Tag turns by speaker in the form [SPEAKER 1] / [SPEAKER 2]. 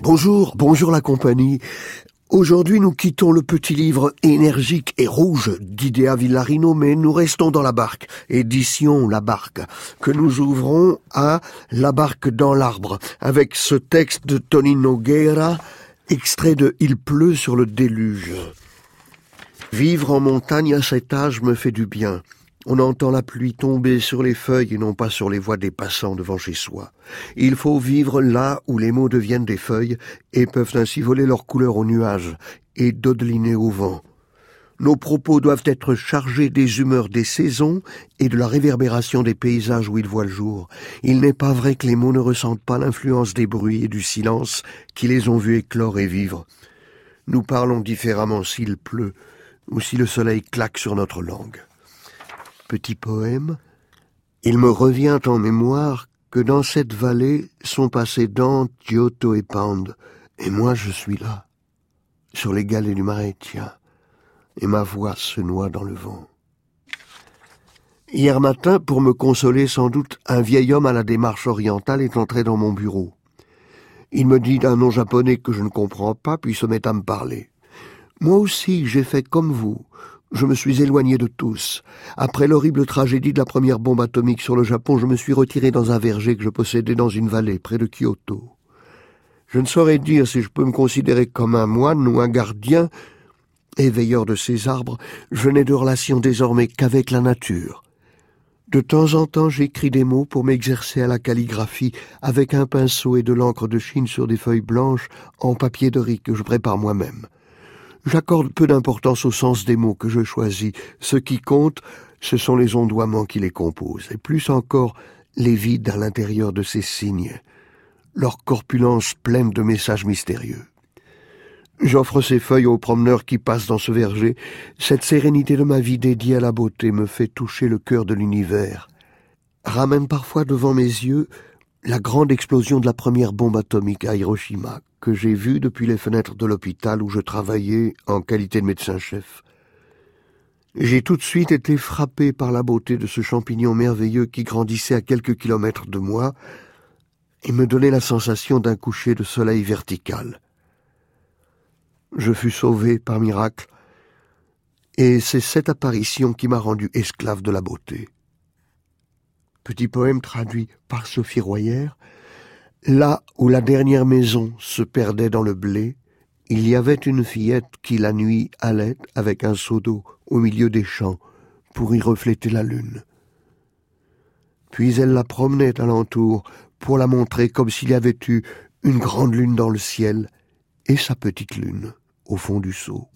[SPEAKER 1] Bonjour, bonjour la compagnie. Aujourd'hui, nous quittons le petit livre énergique et rouge d'Idea Villarino, mais nous restons dans la barque, édition La Barque, que nous ouvrons à La Barque dans l'arbre, avec ce texte de Tony Noguera, extrait de Il pleut sur le déluge. Vivre en montagne à cet âge me fait du bien. On entend la pluie tomber sur les feuilles et non pas sur les voies des passants devant chez soi. Il faut vivre là où les mots deviennent des feuilles et peuvent ainsi voler leur couleur aux nuages et dodeliner au vent. Nos propos doivent être chargés des humeurs des saisons et de la réverbération des paysages où ils voient le jour. Il n'est pas vrai que les mots ne ressentent pas l'influence des bruits et du silence qui les ont vus éclore et vivre. Nous parlons différemment s'il pleut ou si le soleil claque sur notre langue petit poème, il me revient en mémoire que dans cette vallée sont passés Dante, Giotto et Pande, et moi je suis là, sur les galets du Marétien, et ma voix se noie dans le vent. Hier matin, pour me consoler sans doute, un vieil homme à la démarche orientale est entré dans mon bureau. Il me dit d'un nom japonais que je ne comprends pas, puis se met à me parler. Moi aussi, j'ai fait comme vous je me suis éloigné de tous. Après l'horrible tragédie de la première bombe atomique sur le Japon, je me suis retiré dans un verger que je possédais dans une vallée près de Kyoto. Je ne saurais dire si je peux me considérer comme un moine ou un gardien, éveilleur de ces arbres, je n'ai de relation désormais qu'avec la nature. De temps en temps, j'écris des mots pour m'exercer à la calligraphie avec un pinceau et de l'encre de Chine sur des feuilles blanches en papier de riz que je prépare moi-même. J'accorde peu d'importance au sens des mots que je choisis. Ce qui compte, ce sont les ondoiements qui les composent, et plus encore les vides à l'intérieur de ces signes, leur corpulence pleine de messages mystérieux. J'offre ces feuilles aux promeneurs qui passent dans ce verger. Cette sérénité de ma vie dédiée à la beauté me fait toucher le cœur de l'univers, ramène parfois devant mes yeux la grande explosion de la première bombe atomique à Hiroshima, que j'ai vu depuis les fenêtres de l'hôpital où je travaillais en qualité de médecin-chef. J'ai tout de suite été frappé par la beauté de ce champignon merveilleux qui grandissait à quelques kilomètres de moi et me donnait la sensation d'un coucher de soleil vertical. Je fus sauvé par miracle, et c'est cette apparition qui m'a rendu esclave de la beauté. Petit poème traduit par Sophie Royer, Là où la dernière maison se perdait dans le blé, il y avait une fillette qui la nuit allait avec un seau d'eau au milieu des champs pour y refléter la lune. Puis elle la promenait alentour pour la montrer comme s'il y avait eu une grande lune dans le ciel et sa petite lune au fond du seau.